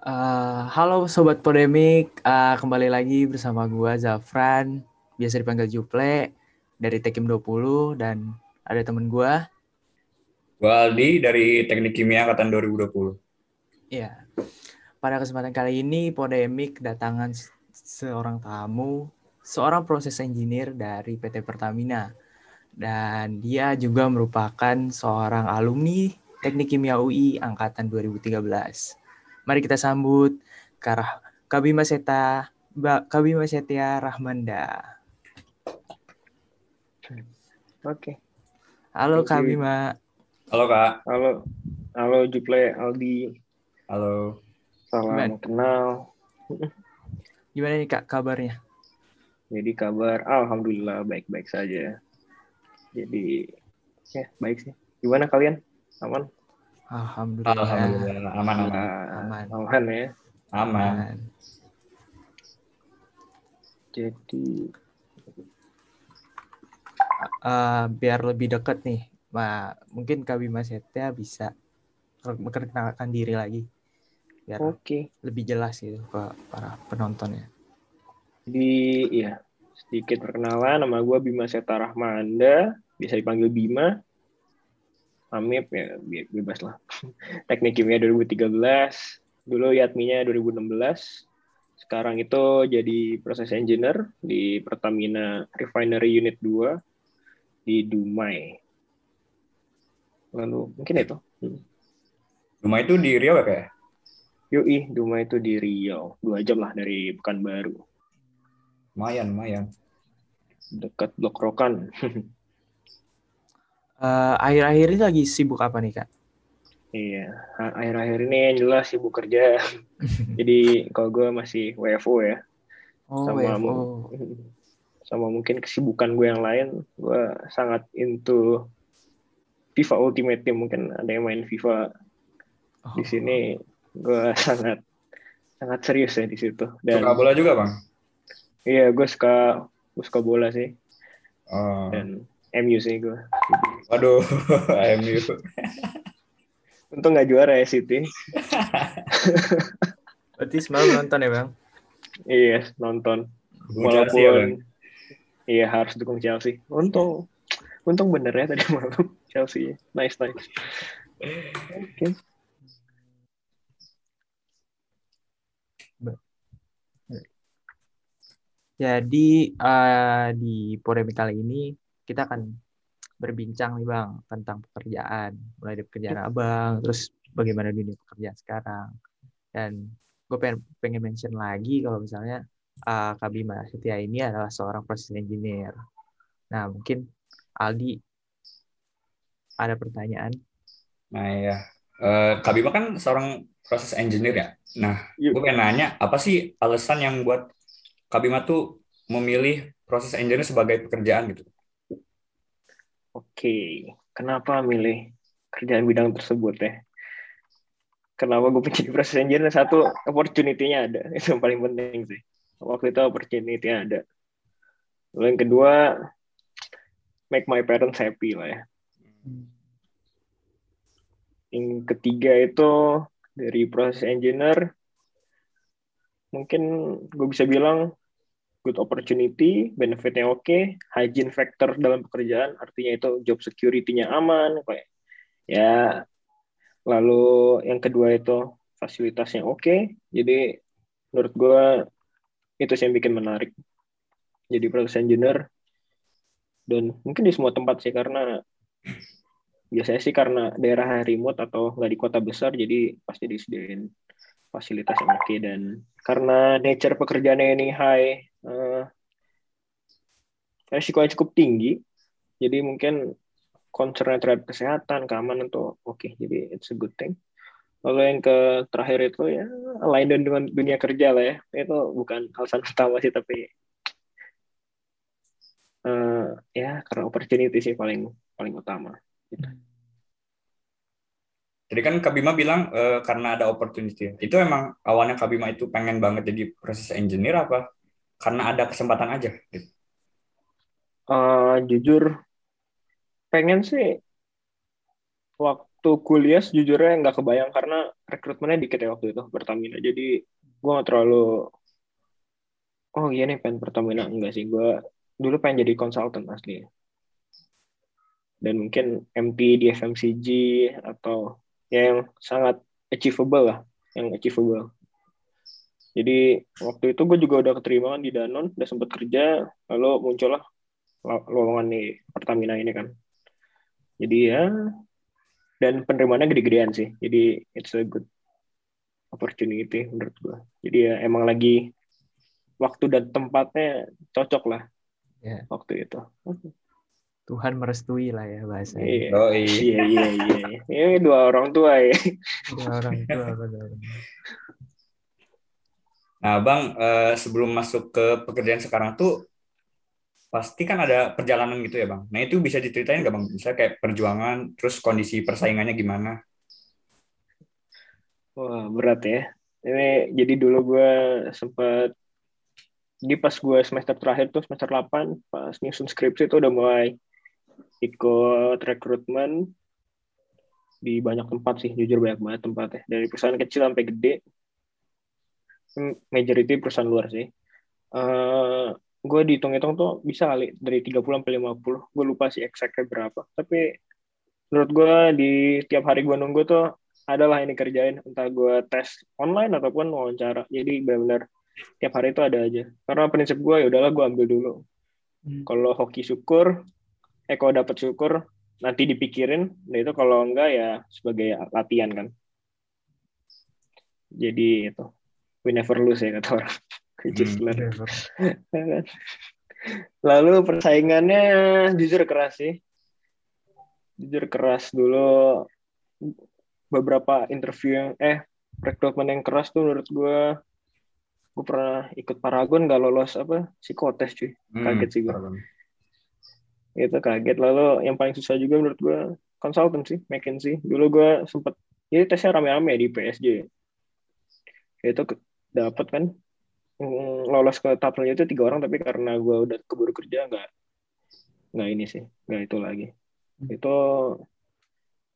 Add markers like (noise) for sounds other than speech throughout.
Uh, halo Sobat Polemik, uh, kembali lagi bersama gua Zafran, biasa dipanggil Juple, dari Tekim 20, dan ada temen gua. Gua Aldi dari Teknik Kimia Angkatan 2020. Iya. Pada kesempatan kali ini, Polemik datangan seorang tamu, seorang proses engineer dari PT Pertamina. Dan dia juga merupakan seorang alumni Teknik Kimia UI Angkatan 2013. Mari kita sambut Karah Kabima Seta, Kabima Setia Rahmanda. Oke. Halo Kabima. Halo Kak. Halo. Halo Juple, Aldi. Halo. Salam Gimana? kenal. Gimana nih Kak kabarnya? Jadi kabar alhamdulillah baik-baik saja. Jadi ya baik sih. Gimana kalian? Aman? Alhamdulillah. Alhamdulillah aman aman. Aman. Aman ya. Aman. Jadi uh, biar lebih dekat nih, Ma, mungkin Kak Bima Setia bisa memperkenalkan diri lagi. Biar okay. lebih jelas gitu ke para penontonnya. Jadi ya sedikit perkenalan, nama gue Bima Seta Rahmanda, bisa dipanggil Bima. Amip ya bebas lah. (laughs) Teknik kimia 2013, dulu Yatminya 2016. Sekarang itu jadi proses engineer di Pertamina Refinery Unit 2 di Dumai. Lalu mungkin itu. Hmm. Dumai itu di Riau ya kayak? Yoi, Dumai itu di Riau. Dua jam lah dari Pekanbaru. Lumayan, lumayan. Dekat Blok Rokan. uh, (laughs) akhir-akhir ini lagi sibuk apa nih kak? Iya, akhir-akhir ini yang jelas sibuk kerja. (laughs) Jadi kalau gue masih WFO ya. Oh, sama WFO. (laughs) Sama mungkin kesibukan gue yang lain, gue sangat into FIFA Ultimate Team. Mungkin ada yang main FIFA oh. di sini. Gue (laughs) sangat sangat serius ya di situ. Dan, suka bola juga bang? Iya, gue suka gue suka bola sih. Oh. Dan MU sih gue. Waduh, MU. Untung nggak juara ya City. (laughs) Berarti semalam nonton ya bang? Iya nonton. Walaupun Chelsea, ya, iya harus dukung Chelsea. Untung, untung bener ya tadi (laughs) malam Chelsea. Nice nice. Oke. Okay. Jadi uh, di polemik kali ini kita akan berbincang nih bang tentang pekerjaan, mulai dari pekerjaan abang, terus bagaimana dunia pekerjaan sekarang. Dan gue pengen, pengen mention lagi kalau misalnya uh, Kak Bima Setia ini adalah seorang proses engineer. Nah mungkin Aldi ada pertanyaan? Nah ya, uh, Kak Bima kan seorang proses engineer ya. Nah, gue pengen nanya, apa sih alasan yang buat Kak Bima tuh memilih proses engineer sebagai pekerjaan gitu? Oke, kenapa milih kerjaan bidang tersebut ya? Kenapa gue pengen proses engineer? Satu, opportunity-nya ada. (laughs) Itu yang paling penting sih. Waktu itu opportunity ada. Lalu yang kedua, make my parents happy lah ya. Yang ketiga itu dari proses engineer, mungkin gue bisa bilang good opportunity, benefitnya oke, okay, hygiene factor dalam pekerjaan, artinya itu job security-nya aman, kayak ya. Lalu yang kedua itu fasilitasnya oke, okay. jadi menurut gue itu yang bikin menarik. Jadi proses engineer dan mungkin di semua tempat sih karena biasanya sih karena daerah remote atau nggak di kota besar jadi pasti disediain fasilitas yang oke okay. dan karena nature pekerjaannya ini high uh, resikonya cukup tinggi jadi mungkin concern terhadap kesehatan keamanan tuh oke okay. jadi it's a good thing lalu yang ke terakhir itu ya lain dengan dunia kerja lah ya itu bukan alasan (laughs) utama sih tapi uh, ya karena opportunity sih paling paling utama gitu. Jadi kan Kabima bilang uh, karena ada opportunity. Itu emang awalnya Kabima itu pengen banget jadi proses engineer apa karena ada kesempatan aja gitu? Uh, jujur pengen sih waktu kuliah sejujurnya nggak kebayang karena rekrutmennya dikit ya waktu itu Pertamina jadi gue nggak terlalu oh iya nih pengen Pertamina enggak sih gue dulu pengen jadi konsultan asli dan mungkin MT di FMCG atau yang sangat achievable lah yang achievable. Jadi waktu itu gue juga udah keterima di Danon udah sempat kerja lalu muncullah lowongan di Pertamina ini kan. Jadi ya dan penerimaannya gede-gedean sih. Jadi it's a good opportunity menurut gue jadi ya emang lagi waktu dan tempatnya cocok lah yeah. waktu itu Tuhan merestui lah ya bahasa. Iya. Oh, iya. (laughs) iya iya iya. Ini dua orang tua ya. Dua orang tua (laughs) benar. Nah, Bang, eh, sebelum masuk ke pekerjaan sekarang tuh pasti kan ada perjalanan gitu ya, Bang. Nah, itu bisa diceritain nggak, Bang? Misalnya kayak perjuangan, terus kondisi persaingannya gimana? Wah, berat ya. Ini jadi dulu gue sempat di pas gue semester terakhir tuh semester 8 pas nyusun skripsi itu udah mulai ikut rekrutmen di banyak tempat sih jujur banyak banget tempat ya dari perusahaan kecil sampai gede majority perusahaan luar sih. Uh, gue dihitung-hitung tuh bisa kali dari 30 sampai 50 gue lupa sih exactnya berapa. Tapi menurut gue di tiap hari gue nunggu tuh adalah ini kerjain. Entah gue tes online ataupun wawancara. Jadi benar-benar tiap hari itu ada aja. Karena prinsip gue ya udahlah gue ambil dulu. Hmm. kalau hoki syukur eh kalau dapat syukur nanti dipikirin. Nah itu kalau enggak ya sebagai latihan kan. Jadi itu. We never lose ya kata orang. (laughs) Hmm, (laughs) lalu persaingannya jujur keras sih. Jujur keras dulu. Beberapa interview yang eh rekrutmen yang keras tuh menurut gue gue pernah ikut Paragon gak lolos apa psikotes cuy. Hmm, kaget sih gue itu kaget lalu yang paling susah juga menurut gue konsultan sih McKinsey. Dulu gue sempet jadi tesnya rame-rame di PSG itu dapat kan mm, lolos ke tahap selanjutnya tiga orang tapi karena gue udah keburu kerja nggak nggak ini sih nggak itu lagi. Hmm. itu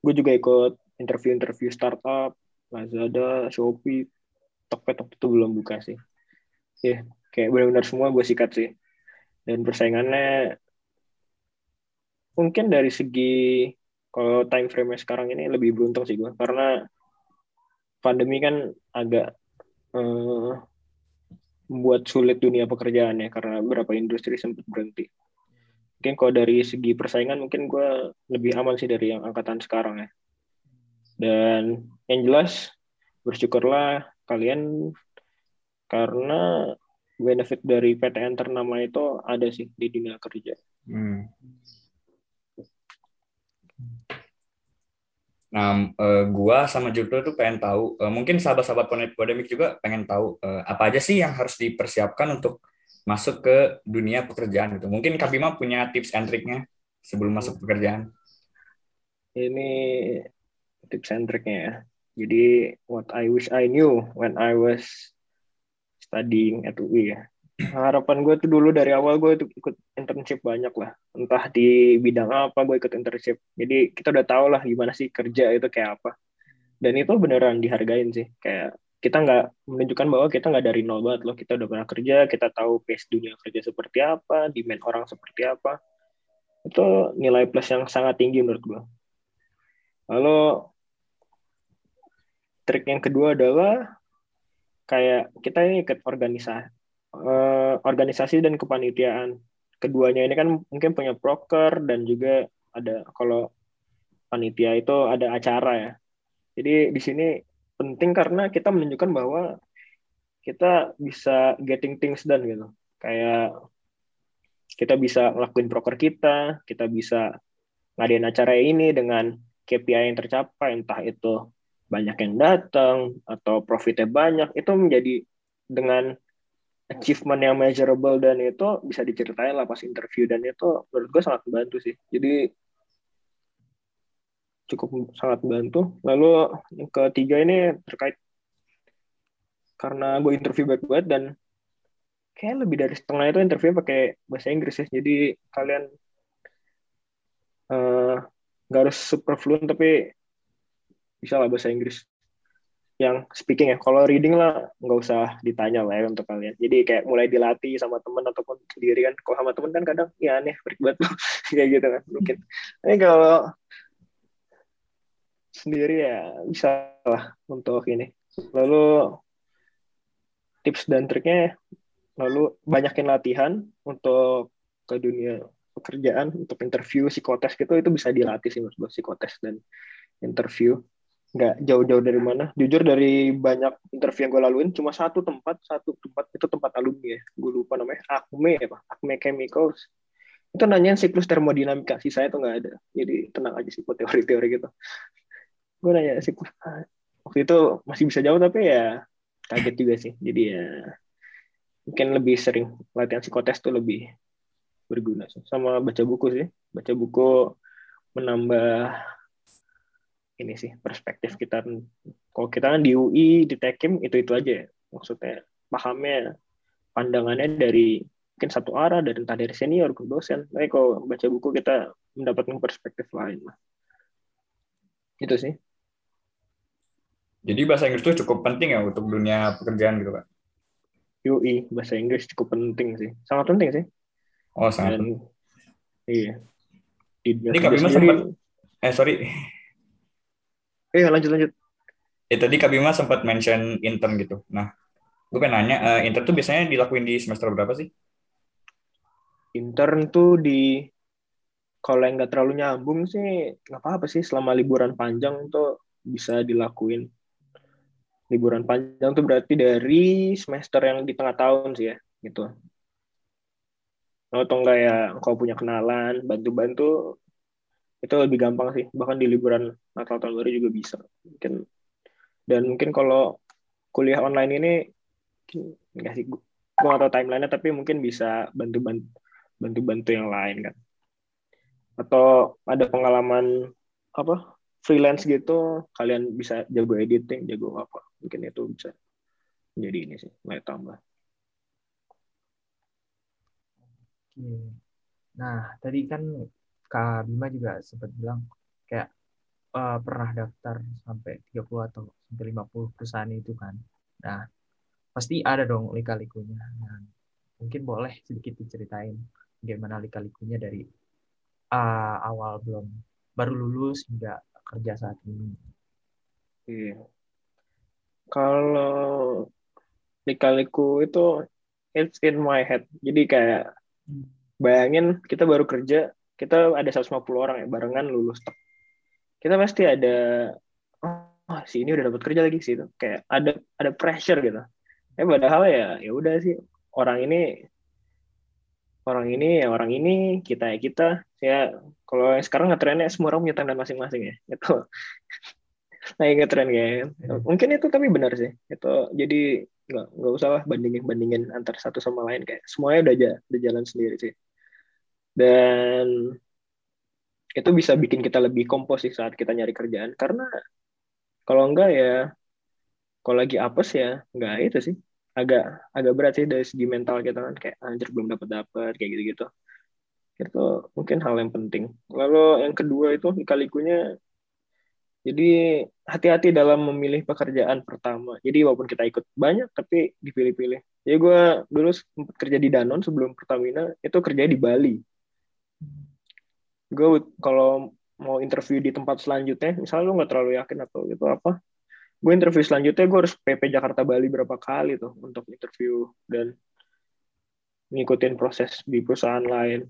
gue juga ikut interview-interview startup Lazada Shopee Tokped itu belum buka sih. Ya yeah, kayak benar-benar semua gue sikat sih. Dan persaingannya mungkin dari segi kalau time frame sekarang ini lebih beruntung sih gue karena pandemi kan agak uh, membuat sulit dunia pekerjaan ya karena beberapa industri sempat berhenti. Mungkin kalau dari segi persaingan mungkin gue lebih aman sih dari yang angkatan sekarang ya. Dan yang jelas bersyukurlah kalian karena benefit dari PTN ternama itu ada sih di dunia kerja. Hmm. Nah, uh, gua sama Jupiter tuh pengen tahu, uh, mungkin sahabat-sahabat Podemik juga pengen tahu uh, apa aja sih yang harus dipersiapkan untuk masuk ke dunia pekerjaan gitu. Mungkin Kak Bima punya tips and triknya sebelum masuk pekerjaan. Ini tips and triknya ya. Jadi what I wish I knew when I was studying at UI ya. Harapan gue tuh dulu dari awal gue itu ikut internship banyak lah. Entah di bidang apa gue ikut internship. Jadi kita udah tahu lah gimana sih kerja itu kayak apa. Dan itu beneran dihargain sih. Kayak kita nggak menunjukkan bahwa kita nggak dari nol banget loh. Kita udah pernah kerja, kita tahu pace dunia kerja seperti apa, demand orang seperti apa. Itu nilai plus yang sangat tinggi menurut gue. Lalu trik yang kedua adalah kayak kita ini ikut organisasi uh, organisasi dan kepanitiaan. Keduanya ini kan mungkin punya broker dan juga ada kalau panitia itu ada acara ya. Jadi di sini penting karena kita menunjukkan bahwa kita bisa getting things done gitu. Kayak kita bisa ngelakuin broker kita kita bisa ngadain acara ini dengan KPI yang tercapai entah itu banyak yang datang atau profitnya banyak itu menjadi dengan achievement yang measurable dan itu bisa diceritain lah pas interview. Dan itu menurut gue sangat membantu sih. Jadi cukup sangat membantu. Lalu yang ketiga ini terkait karena gue interview baik banget dan kayak lebih dari setengah itu interview pakai bahasa Inggris ya. Jadi kalian uh, eh, gak harus super fluent tapi bisa lah bahasa Inggris yang speaking ya. Kalau reading lah nggak usah ditanya lah ya untuk kalian. Jadi kayak mulai dilatih sama teman ataupun sendiri kan. Kalau sama teman kan kadang ya aneh berbuat (laughs) kayak gitu kan mungkin. Ini kalau sendiri ya bisa lah untuk ini. Lalu tips dan triknya lalu banyakin latihan untuk ke dunia pekerjaan untuk interview psikotes gitu itu bisa dilatih sih mas buat psikotes dan interview nggak jauh-jauh dari mana. Jujur dari banyak interview yang gue laluin, cuma satu tempat, satu tempat itu tempat alumni ya. Gue lupa namanya, Acme ya Pak, Acme Chemicals. Itu nanyain siklus termodinamika, sih saya tuh nggak ada. Jadi tenang aja sih buat teori-teori gitu. Gue nanya siklus, waktu itu masih bisa jawab tapi ya kaget juga sih. Jadi ya mungkin lebih sering latihan psikotes tuh lebih berguna sih. Sama baca buku sih. Baca buku menambah ini sih perspektif kita. Kalau kita kan di UI di Tekim itu itu aja ya. maksudnya pahamnya pandangannya dari mungkin satu arah dari entah dari senior ke dosen. Tapi kalau baca buku kita mendapatkan perspektif lain lah. Itu sih. Jadi bahasa Inggris itu cukup penting ya untuk dunia pekerjaan gitu pak UI bahasa Inggris cukup penting sih. Sangat penting sih. Oh sangat Dan, iya. Di ini kami sempat eh sorry Iya lanjut lanjut. Eh tadi Kak Bima sempat mention intern gitu. Nah, gue pengen nanya, uh, intern tuh biasanya dilakuin di semester berapa sih? Intern tuh di kalau yang nggak terlalu nyambung sih nggak apa-apa sih selama liburan panjang tuh bisa dilakuin. Liburan panjang tuh berarti dari semester yang di tengah tahun sih ya, gitu. Atau enggak ya, kalau punya kenalan, bantu-bantu itu lebih gampang sih. Bahkan di liburan Natal tahun baru juga bisa. Mungkin. Dan mungkin kalau kuliah online ini nggak sih gue tahu timelinenya tapi mungkin bisa bantu bantu bantu bantu yang lain kan. Atau ada pengalaman apa freelance gitu kalian bisa jago editing jago apa. Mungkin itu bisa menjadi ini sih nilai tambah. Nah, tadi kan Kak Bima juga sempat bilang kayak uh, pernah daftar sampai 30 atau sampai 50 perusahaan itu kan. Nah, pasti ada dong lika-likunya. Nah, mungkin boleh sedikit diceritain bagaimana lika-likunya dari uh, awal belum baru lulus hingga kerja saat ini. Iya. Kalau lika-liku itu it's in my head. Jadi kayak hmm. bayangin kita baru kerja kita ada 150 orang ya barengan lulus tek. Kita pasti ada oh si ini udah dapat kerja lagi sih itu. Kayak ada ada pressure gitu. Eh padahal ya ya udah sih. Orang ini orang ini ya orang ini kita ya kita. Ya kalau sekarang ngetrennya semua orang punya timeline masing-masing ya itu (laughs) lagi ngetren kan mungkin itu tapi benar sih. Itu jadi nggak nggak usah lah bandingin bandingin antar satu sama lain. Kayak semuanya udah aja udah jalan sendiri sih dan itu bisa bikin kita lebih kompos saat kita nyari kerjaan. Karena kalau enggak ya kalau lagi apes ya enggak itu sih. Agak agak berat sih dari segi mental kita kan. Kayak anjir belum dapat dapat kayak gitu gitu itu mungkin hal yang penting. Lalu yang kedua itu kalikunya jadi hati-hati dalam memilih pekerjaan pertama. Jadi walaupun kita ikut banyak tapi dipilih-pilih. Jadi gue dulu sempat kerja di Danon sebelum Pertamina itu kerja di Bali gue kalau mau interview di tempat selanjutnya misalnya lu nggak terlalu yakin atau gitu apa gue interview selanjutnya gue harus PP Jakarta Bali berapa kali tuh untuk interview dan ngikutin proses di perusahaan lain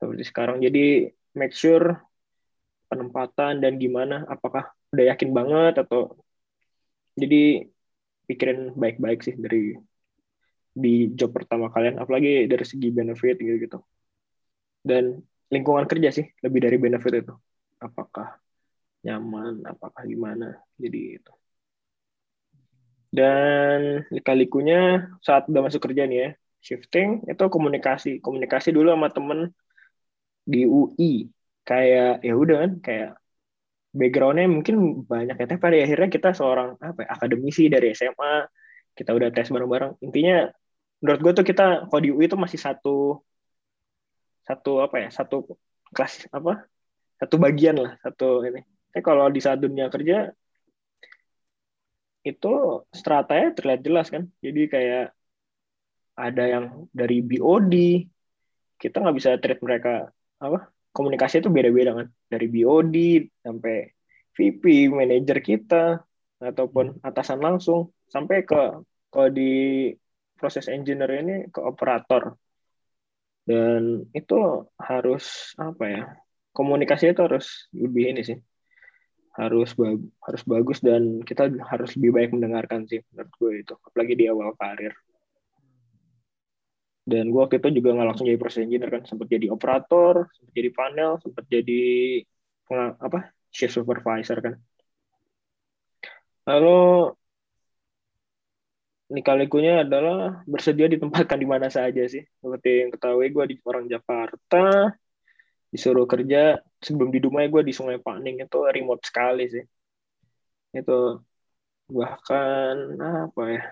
seperti sekarang. Jadi make sure penempatan dan gimana apakah udah yakin banget atau jadi pikirin baik-baik sih dari di job pertama kalian apalagi dari segi benefit gitu gitu dan lingkungan kerja sih lebih dari benefit itu. Apakah nyaman apakah gimana jadi itu. Dan lika-likunya saat udah masuk kerja nih ya shifting itu komunikasi. Komunikasi dulu sama temen di UI kayak ya udah kan kayak backgroundnya mungkin banyak ya tapi akhirnya kita seorang apa ya, akademisi dari SMA kita udah tes bareng-bareng. Intinya menurut gue tuh kita kalau di UI itu masih satu satu apa ya satu kelas apa satu bagian lah satu ini. Tapi kalau di saat dunia kerja itu stratanya terlihat jelas kan. Jadi kayak ada yang dari BOD, kita nggak bisa treat mereka apa komunikasi itu beda-beda kan. Dari BOD sampai VP, manajer kita ataupun atasan langsung sampai ke kalau di proses engineer ini ke operator dan itu harus apa ya komunikasi itu harus lebih ini sih. Harus bag, harus bagus dan kita harus lebih baik mendengarkan sih menurut gue itu apalagi di awal karir. Dan gue waktu itu juga nggak langsung jadi proses engineer kan sempat jadi operator sempat jadi panel sempat jadi apa shift supervisor kan. Lalu Nikalikunya adalah bersedia ditempatkan di mana saja sih. Seperti yang ketahui gue di orang Jakarta, disuruh kerja sebelum di Dumai gue di Sungai Paning itu remote sekali sih. Itu bahkan apa ya?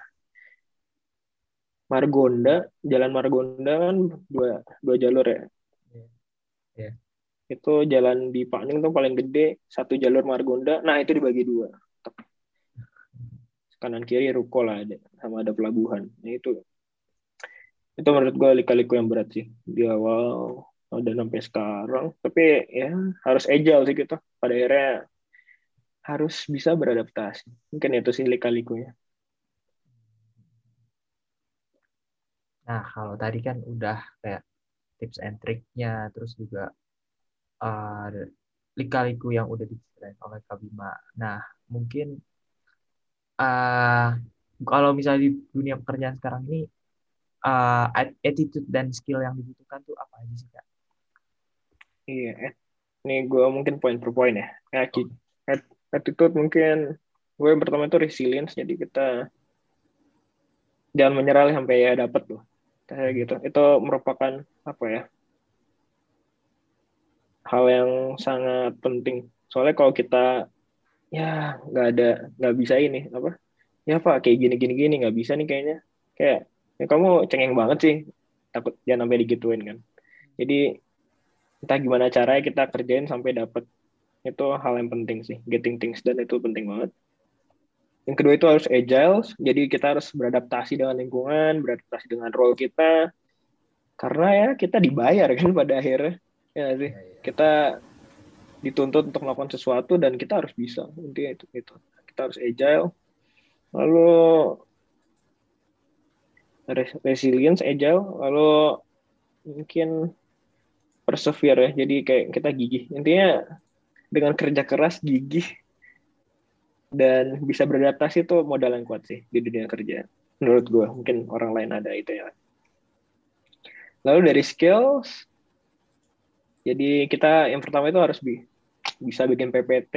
Margonda, Jalan Margonda kan dua dua jalur ya. Yeah. Yeah. Itu jalan di Paning tuh paling gede, satu jalur Margonda. Nah, itu dibagi dua kanan kiri ruko lah ada sama ada pelabuhan. Nah, itu. Itu menurut gue lika-liku yang berat sih di awal dan sampai sekarang. Tapi ya harus agile sih kita pada akhirnya harus bisa beradaptasi. Mungkin itu sih lika-likunya. Nah kalau tadi kan udah kayak tips and triknya terus juga uh, lika-liku yang udah diceritain oleh Kabima nah mungkin uh, kalau misalnya di dunia pekerjaan sekarang ini uh, attitude dan skill yang dibutuhkan tuh apa aja sih kak? Iya, eh, ini gue mungkin poin per poin ya. ya attitude mungkin gue yang pertama itu resilience, jadi kita jangan menyerah sampai ya dapet tuh kayak gitu. Itu merupakan apa ya? Hal yang sangat penting. Soalnya kalau kita ya nggak ada nggak bisa ini apa? Ya pak kayak gini gini gini nggak bisa nih kayaknya. Kayak ya kamu cengeng banget sih takut jangan sampai digituin kan. Jadi entah gimana caranya kita kerjain sampai dapet. Itu hal yang penting sih getting things done itu penting banget. Yang kedua itu harus agile jadi kita harus beradaptasi dengan lingkungan beradaptasi dengan role kita. Karena ya kita dibayar kan pada akhirnya ya sih? Iya, iya. kita dituntut untuk melakukan sesuatu dan kita harus bisa. Intinya itu itu kita harus agile. Lalu resilience agile. Lalu mungkin persevere ya. Jadi kayak kita gigih. Intinya dengan kerja keras gigih. Dan bisa beradaptasi itu modal yang kuat sih di dunia kerja. Menurut gue mungkin orang lain ada itu ya. Lalu dari skills jadi kita yang pertama itu harus bi bisa bikin PPT.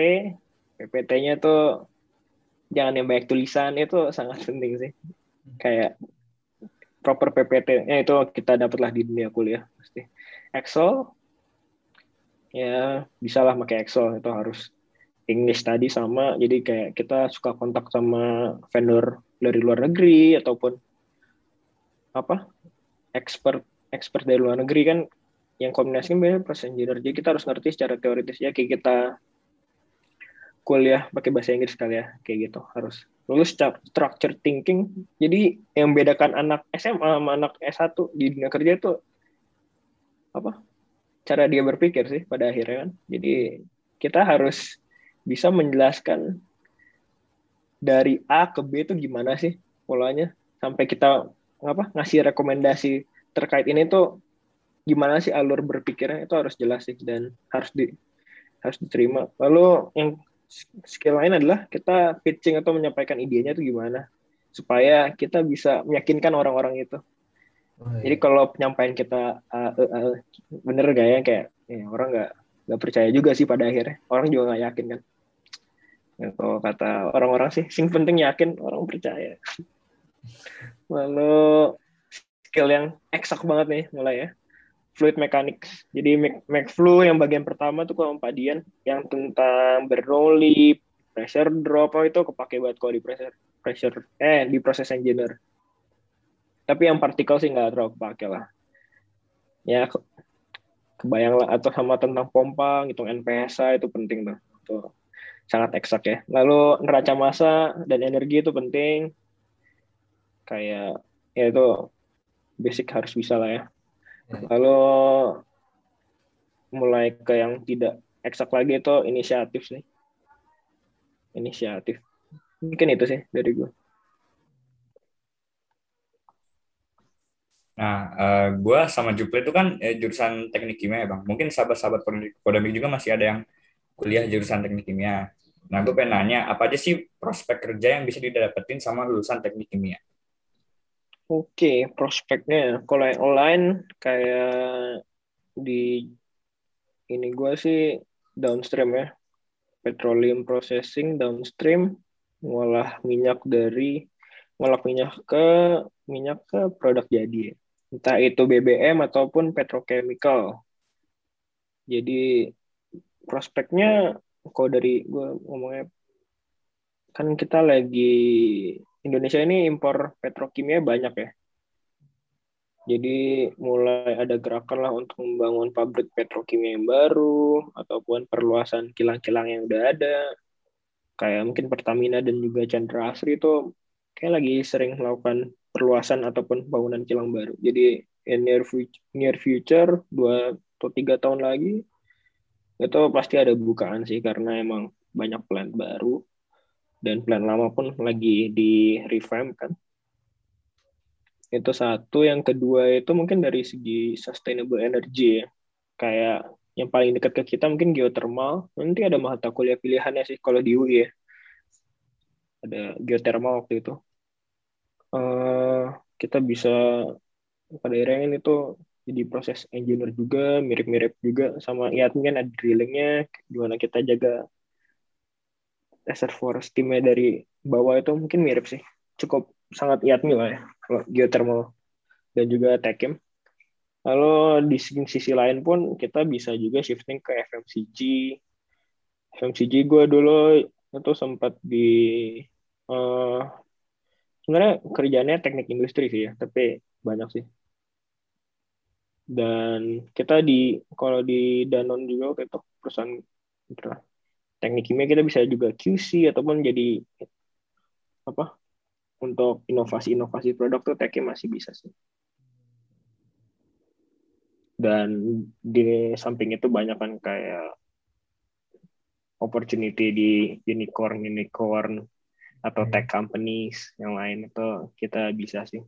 PPT-nya tuh jangan yang banyak tulisan itu sangat (laughs) penting sih. Kayak proper PPT-nya itu kita dapatlah di dunia kuliah pasti. Excel ya bisalah pakai Excel itu harus English tadi sama jadi kayak kita suka kontak sama vendor dari luar negeri ataupun apa expert expert dari luar negeri kan yang kombinasi kan proses engineer. Jadi kita harus ngerti secara teoritis ya kayak kita kuliah pakai bahasa Inggris kali ya kayak gitu harus lulus structure thinking. Jadi yang bedakan anak SMA sama anak S1 di dunia kerja itu apa? Cara dia berpikir sih pada akhirnya kan. Jadi kita harus bisa menjelaskan dari A ke B itu gimana sih polanya sampai kita apa ngasih rekomendasi terkait ini tuh gimana sih alur berpikirnya itu harus jelas sih dan harus di harus diterima. Lalu yang skill lain adalah kita pitching atau menyampaikan idenya itu gimana supaya kita bisa meyakinkan orang-orang itu. Oh, iya. Jadi kalau penyampaian kita uh, uh, uh, bener gak ya kayak ya, orang nggak nggak percaya juga sih pada akhirnya orang juga nggak yakin kan. Ya, kalau kata orang-orang sih, sing penting yakin orang percaya. (laughs) Lalu skill yang eksak banget nih mulai ya fluid mechanics. Jadi McFlu yang bagian pertama tuh kalau Pak Dian yang tentang berrolly, pressure drop oh, itu kepake banget kalau di pressure pressure eh di proses engineer. Tapi yang partikel sih nggak terlalu kepake lah. Ya ke, kebayang lah atau sama tentang pompa, ngitung NPSA itu penting tuh. tuh. sangat eksak ya. Lalu neraca massa dan energi itu penting. Kayak ya itu basic harus bisa lah ya. Lalu mulai ke yang tidak eksak lagi itu inisiatif sih. Inisiatif. Mungkin itu sih dari gue. Nah, uh, gue sama Jupli itu kan eh, jurusan teknik kimia ya bang. Mungkin sahabat-sahabat Podemik juga masih ada yang kuliah jurusan teknik kimia. Nah, gue pengen nanya, apa aja sih prospek kerja yang bisa didapetin sama lulusan teknik kimia? Oke, prospeknya. Kalau yang online, kayak di ini gue sih downstream ya. Petroleum processing downstream, ngolah minyak dari, ngolah minyak ke minyak ke produk jadi. Entah itu BBM ataupun petrochemical. Jadi prospeknya kalau dari gue ngomongnya kan kita lagi Indonesia ini impor petrokimia banyak ya. Jadi mulai ada gerakan lah untuk membangun pabrik petrokimia yang baru ataupun perluasan kilang-kilang yang udah ada. Kayak mungkin Pertamina dan juga Chandra Asri itu kayak lagi sering melakukan perluasan ataupun bangunan kilang baru. Jadi in near future, near future dua atau tiga tahun lagi itu pasti ada bukaan sih karena emang banyak plan baru dan plan lama pun lagi di revamp kan. Itu satu. Yang kedua itu mungkin dari segi sustainable energy ya. kayak yang paling dekat ke kita mungkin geothermal. Nanti ada mata kuliah pilihannya sih kalau di UI ya. Ada geothermal waktu itu. Uh, kita bisa pada ini tuh jadi proses engineer juga mirip-mirip juga sama ya mungkin ada drillingnya gimana kita jaga reservoir steamnya dari bawah itu mungkin mirip sih. Cukup sangat IATMI lah ya kalau geothermal. Dan juga tekim. Lalu di sisi lain pun kita bisa juga shifting ke FMCG FMCG gue dulu itu sempat di uh, sebenarnya kerjanya teknik industri sih ya tapi banyak sih. Dan kita di kalau di Danon juga itu perusahaan teknik kimia kita bisa juga QC ataupun jadi apa untuk inovasi-inovasi produk tuh teknik masih bisa sih. Dan di samping itu banyak kan kayak opportunity di unicorn unicorn atau tech companies yang lain itu kita bisa sih.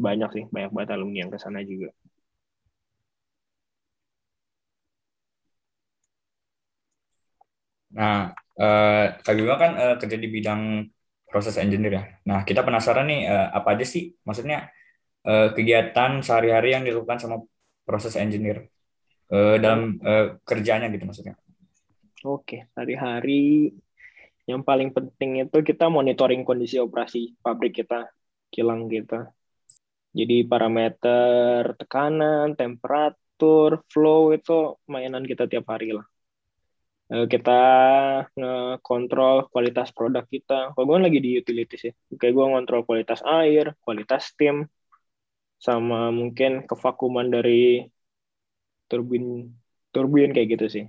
Banyak sih banyak banget alumni yang ke sana juga Nah, uh, Kak Bima kan uh, kerja di bidang proses engineer ya. Nah, kita penasaran nih uh, apa aja sih maksudnya uh, kegiatan sehari-hari yang dilakukan sama proses engineer uh, dalam uh, kerjanya gitu maksudnya. Oke, hari-hari yang paling penting itu kita monitoring kondisi operasi pabrik kita, kilang kita. Jadi parameter tekanan, temperatur, flow itu mainan kita tiap hari lah. Eh, kita ngekontrol kualitas produk kita. Kalau gue lagi di utilities ya, kayak gue ngontrol kualitas air, kualitas steam, sama mungkin kevakuman dari turbin turbin kayak gitu sih.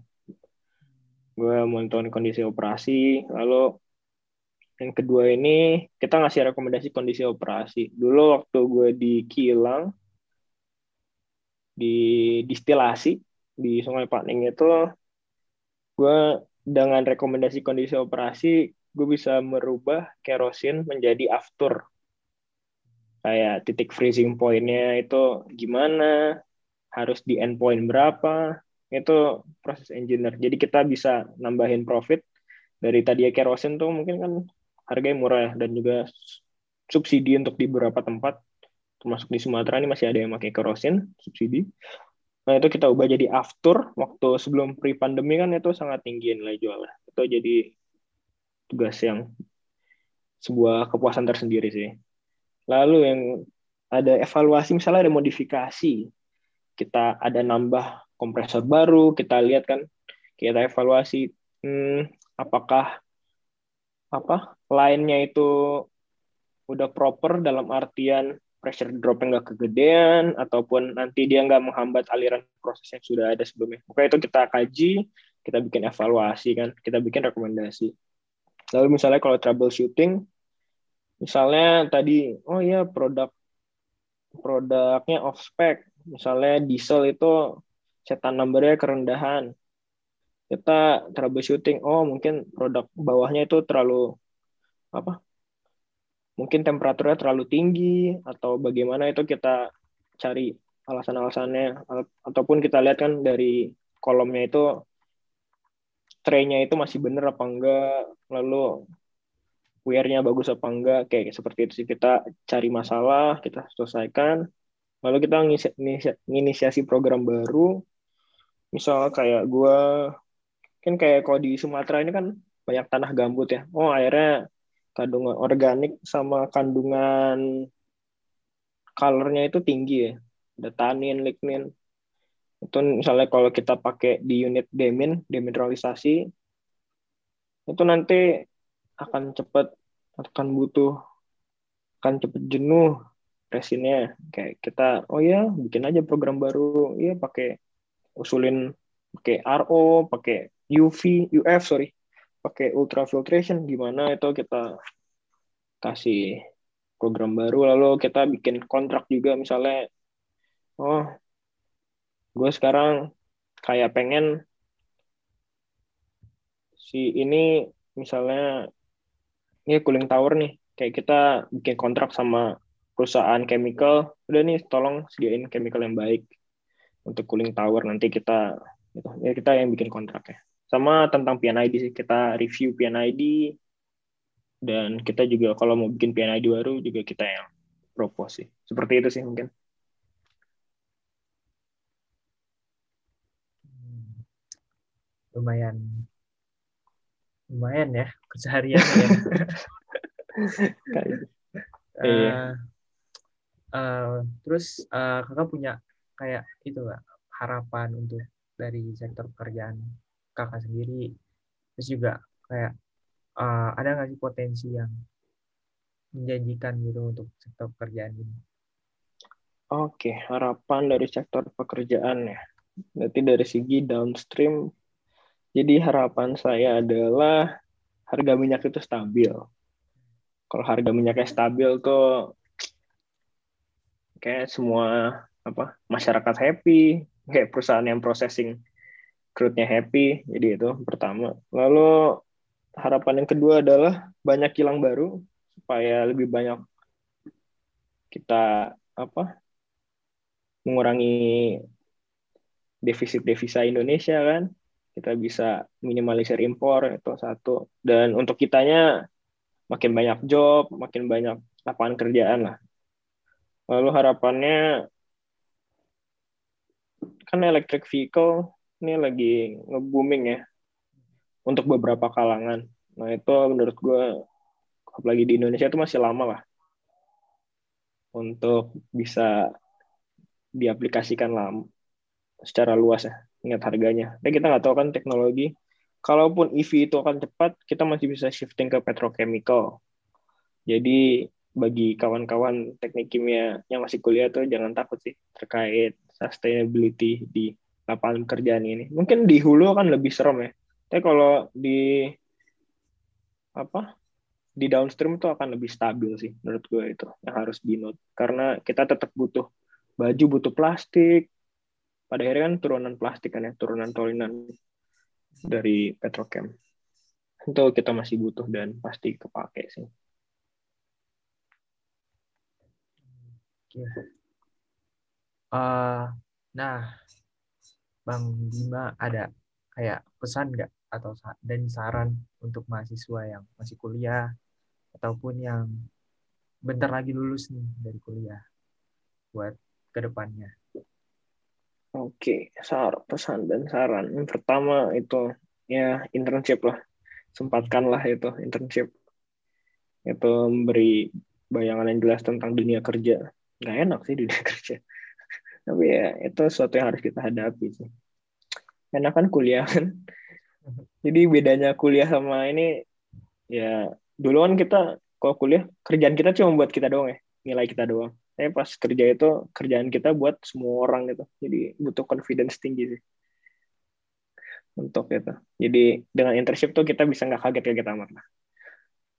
Gue monitorin kondisi operasi, lalu yang kedua ini kita ngasih rekomendasi kondisi operasi. Dulu waktu gue di kilang di distilasi di Sungai Paning itu gue dengan rekomendasi kondisi operasi gue bisa merubah kerosin menjadi after kayak titik freezing pointnya itu gimana harus di end point berapa itu proses engineer. Jadi kita bisa nambahin profit. Dari tadi ya kerosin tuh mungkin kan harganya murah ya dan juga subsidi untuk di beberapa tempat. Termasuk di Sumatera ini masih ada yang pakai kerosin subsidi Nah itu kita ubah jadi after waktu sebelum pre pandemi kan itu sangat tinggi nilai jualnya. Itu jadi tugas yang sebuah kepuasan tersendiri sih. Lalu yang ada evaluasi misalnya ada modifikasi, kita ada nambah kompresor baru, kita lihat kan kita evaluasi hmm, apakah apa lainnya itu udah proper dalam artian pressure drop yang nggak kegedean ataupun nanti dia nggak menghambat aliran proses yang sudah ada sebelumnya. Oke itu kita kaji kita bikin evaluasi kan kita bikin rekomendasi. Lalu misalnya kalau troubleshooting misalnya tadi oh ya produk produknya off spec misalnya diesel itu setan numbernya kerendahan. Kita troubleshooting oh mungkin produk bawahnya itu terlalu apa mungkin temperaturnya terlalu tinggi atau bagaimana itu kita cari alasan-alasannya. Ataupun kita lihat kan dari kolomnya itu tray-nya itu masih bener apa enggak lalu wear-nya bagus apa enggak kayak seperti itu sih. Kita cari masalah kita selesaikan. Lalu kita menginisiasi program baru. Misal kayak gue kan kayak kalau di Sumatera ini kan banyak tanah gambut ya. Oh akhirnya kandungan organik sama kandungan colornya itu tinggi ya. Ada tanin lignin. Itu misalnya kalau kita pakai di unit demin demineralisasi itu nanti akan cepat akan butuh akan cepat jenuh resinnya. Kayak kita oh ya bikin aja program baru. Ya pakai usulin pakai RO pakai UV UF sorry pakai ultrafiltration gimana itu kita kasih program baru. Lalu kita bikin kontrak juga misalnya oh gue sekarang kayak pengen si ini misalnya ini cooling tower nih. Kayak kita bikin kontrak sama perusahaan chemical. Udah nih tolong sediain chemical yang baik untuk cooling tower. Nanti kita gitu. ya kita yang bikin kontrak ya sama tentang PNID sih kita review PNID dan kita juga kalau mau bikin PNID baru juga kita yang propose sih. Seperti itu sih mungkin. Lumayan. Lumayan ya keseharian ya. Uh, uh, terus uh, kakak punya kayak itu gak harapan untuk dari sektor pekerjaan kakak sendiri terus juga kayak uh, ada nggak sih potensi yang menjanjikan gitu untuk sektor pekerjaan ini? Oke, harapan dari sektor pekerjaan ya. Berarti dari segi downstream, jadi harapan saya adalah harga minyak itu stabil. Kalau harga minyaknya stabil tuh kayak semua apa masyarakat happy, kayak perusahaan yang processing crude-nya happy. Jadi itu pertama. Lalu harapan yang kedua adalah banyak kilang baru supaya lebih banyak kita apa mengurangi defisit devisa Indonesia kan kita bisa minimalisir impor itu satu dan untuk kitanya makin banyak job makin banyak lapangan kerjaan lah lalu harapannya kan electric vehicle ini lagi nge-booming ya untuk beberapa kalangan. Nah itu menurut gue apalagi di Indonesia itu masih lama lah untuk bisa diaplikasikan lama secara luas ya ingat harganya. Dan kita nggak tahu kan teknologi. Kalaupun EV itu akan cepat, kita masih bisa shifting ke petrochemical. Jadi bagi kawan-kawan teknik kimia yang masih kuliah tuh jangan takut sih terkait sustainability di lapangan pekerjaan ini. Mungkin di hulu kan lebih serem ya. Tapi kalau di apa di downstream itu akan lebih stabil sih menurut gue itu yang harus di note karena kita tetap butuh baju butuh plastik pada akhirnya kan turunan plastik kan ya turunan tolinan dari petrochem itu kita masih butuh dan pasti kepake sih. Uh, nah, Bang Bima ada kayak pesan nggak atau dan saran untuk mahasiswa yang masih kuliah ataupun yang bentar lagi lulus nih dari kuliah buat ke depannya? Oke, sar pesan dan saran. Yang pertama itu ya internship lah, sempatkanlah itu internship. Itu memberi bayangan yang jelas tentang dunia kerja. Gak enak sih dunia (laughs) kerja tapi ya itu sesuatu yang harus kita hadapi sih karena kan kuliah kan (laughs) jadi bedanya kuliah sama ini ya dulu kan kita kalau kuliah kerjaan kita cuma buat kita doang ya nilai kita doang tapi pas kerja itu kerjaan kita buat semua orang gitu jadi butuh confidence tinggi sih untuk itu. Jadi dengan internship tuh kita bisa nggak kaget-kaget amat lah.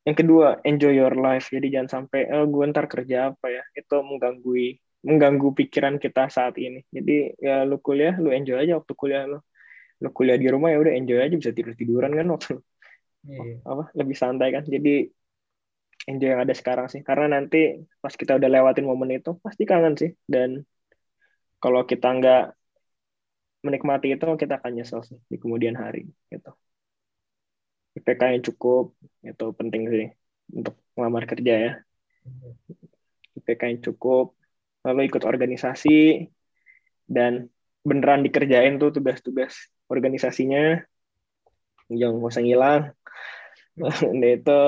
Yang kedua, enjoy your life. Jadi jangan sampai, oh gue ntar kerja apa ya. Itu mengganggu mengganggu pikiran kita saat ini. Jadi ya lu kuliah, lu enjoy aja waktu kuliah lu. Lu kuliah di rumah ya udah enjoy aja bisa tidur tiduran kan waktu yeah. apa lebih santai kan. Jadi enjoy yang ada sekarang sih. Karena nanti pas kita udah lewatin momen itu pasti kangen sih. Dan kalau kita nggak menikmati itu kita akan nyesel sih di kemudian hari gitu. IPK yang cukup itu penting sih untuk melamar kerja ya. IPK yang cukup, lalu ikut organisasi. Dan beneran dikerjain tuh tugas-tugas organisasinya, jangan nggak usah ngilang. (laughs) Nah, itu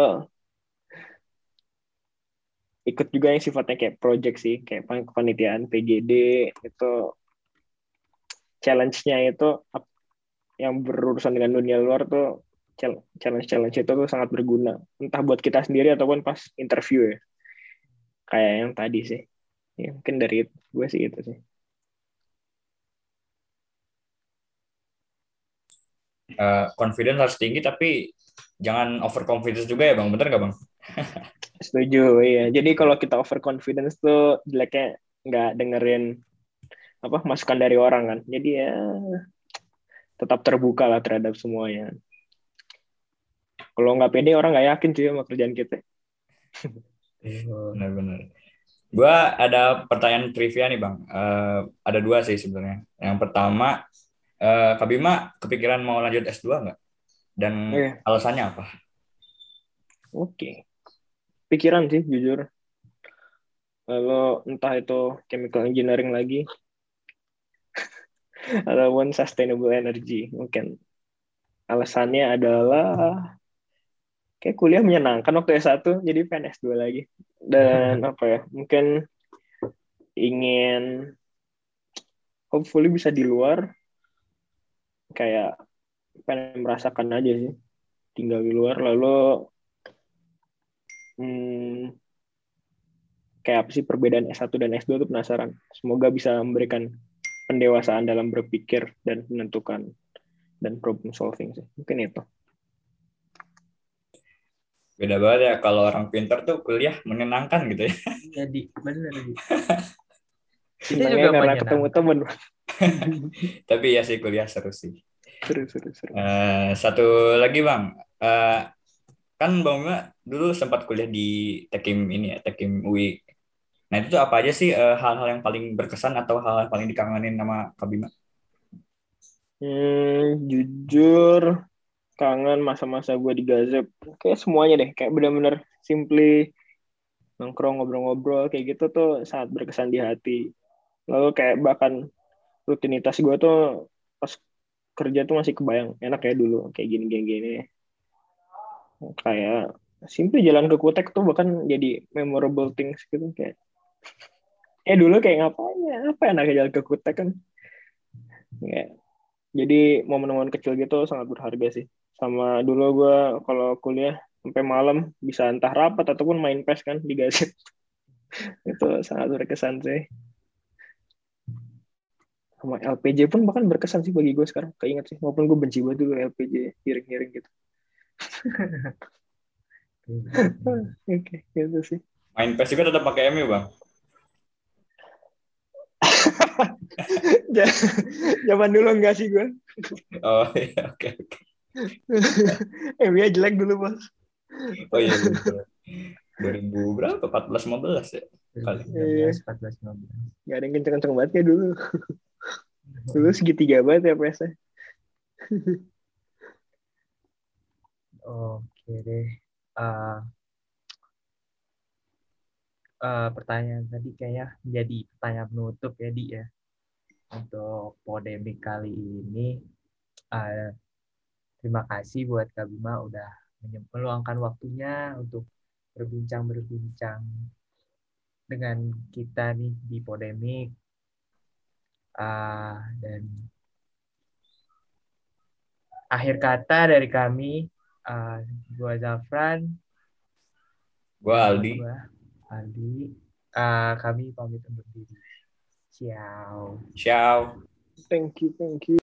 ikut juga yang sifatnya kayak project sih, kayak kepanitiaan PGD itu challenge-nya itu yang berurusan dengan dunia luar tuh challenge-challenge itu tuh sangat berguna. Entah buat kita sendiri ataupun pas interview ya. Kayak yang tadi sih ya, mungkin dari gue sih itu sih. Uh, confidence harus tinggi tapi jangan over confidence juga ya bang. Bener gak bang? (laughs) Setuju iya. Jadi kalau kita over confidence tuh jeleknya nggak dengerin apa masukan dari orang kan. Jadi ya tetap terbuka lah terhadap semuanya. Kalau nggak pede orang nggak yakin sih sama kerjaan kita. Benar-benar. Gua ada pertanyaan trivia nih bang. Uh, ada dua sih sebenarnya. Yang pertama, uh, Kak Bima kepikiran mau lanjut S2 nggak? Dan yeah. alasannya apa? Oke. Okay. Pikiran sih jujur. Lalu entah itu chemical engineering lagi (laughs) ataupun sustainable energy mungkin alasannya adalah kayak kuliah menyenangkan waktu S1 jadi pengen S2 lagi. Dan (laughs) apa ya mungkin ingin hopefully bisa di luar kayak pengen merasakan aja sih tinggal di luar. Lalu hmm, kayak apa sih perbedaan S1 dan S2 itu penasaran. Semoga bisa memberikan pendewasaan dalam berpikir dan menentukan dan problem solving sih. Mungkin itu beda banget ya kalau orang pintar tuh kuliah menyenangkan gitu ya. Jadi benar (laughs) kita juga karena ketemu temen. (laughs) Tapi ya sih kuliah seru sih. Seru seru seru. Uh, satu lagi bang. Uh, kan bang Bima dulu sempat kuliah di Tekim ini ya Tekim UI nah itu tuh apa aja sih hal eh, hal-hal yang paling berkesan atau hal-hal yang paling dikangenin sama Kak Bima? Hmm, jujur kangen masa-masa gue di Gazep kayak semuanya deh kayak bener-bener simply nongkrong ngobrol-ngobrol kayak gitu tuh sangat berkesan di hati. Lalu kayak bahkan rutinitas gue tuh pas kerja tuh masih kebayang enak ya dulu kayak gini gini kayak simply jalan ke Kutek tuh bahkan jadi memorable things gitu kayak (laughs) eh dulu kayak ngapain ya apa enaknya jalan ke Kutek kan? Ya jadi momen-momen kecil gitu sangat berharga sih sama dulu gue kalau kuliah sampai malam bisa entah rapat ataupun main pes kan di gaset (laughs) itu sangat berkesan sih. Sama LPJ pun bahkan berkesan sih bagi gue sekarang. Keinget sih walaupun gue benci banget dulu LPJ hiring-hiring gitu. (laughs) Oke okay, gitu sih. Main pes juga tetap pakai MU bang? (laughs) Zaman dulu enggak sih gue oh iya oke okay, oke. okay. (laughs) MU jelek dulu bos. Oh iya betul. 2000 berapa? 14 15 ya? Kali. Iya. 14 15. Gak ada yang kenceng-kenceng banget ya dulu. dulu segitiga banget ya PS Oke deh. Uh, uh, pertanyaan tadi kayaknya jadi pertanyaan penutup ya Di ya. Untuk polemik kali ini uh, Terima kasih buat Kak Bima udah meluangkan waktunya untuk berbincang-berbincang dengan kita nih di Podemik. Uh, dan akhir kata dari kami, uh, gua Zafran, gua Aldi, gua Aldi, uh, kami pamit undur diri. Ciao. Ciao. Thank you, thank you.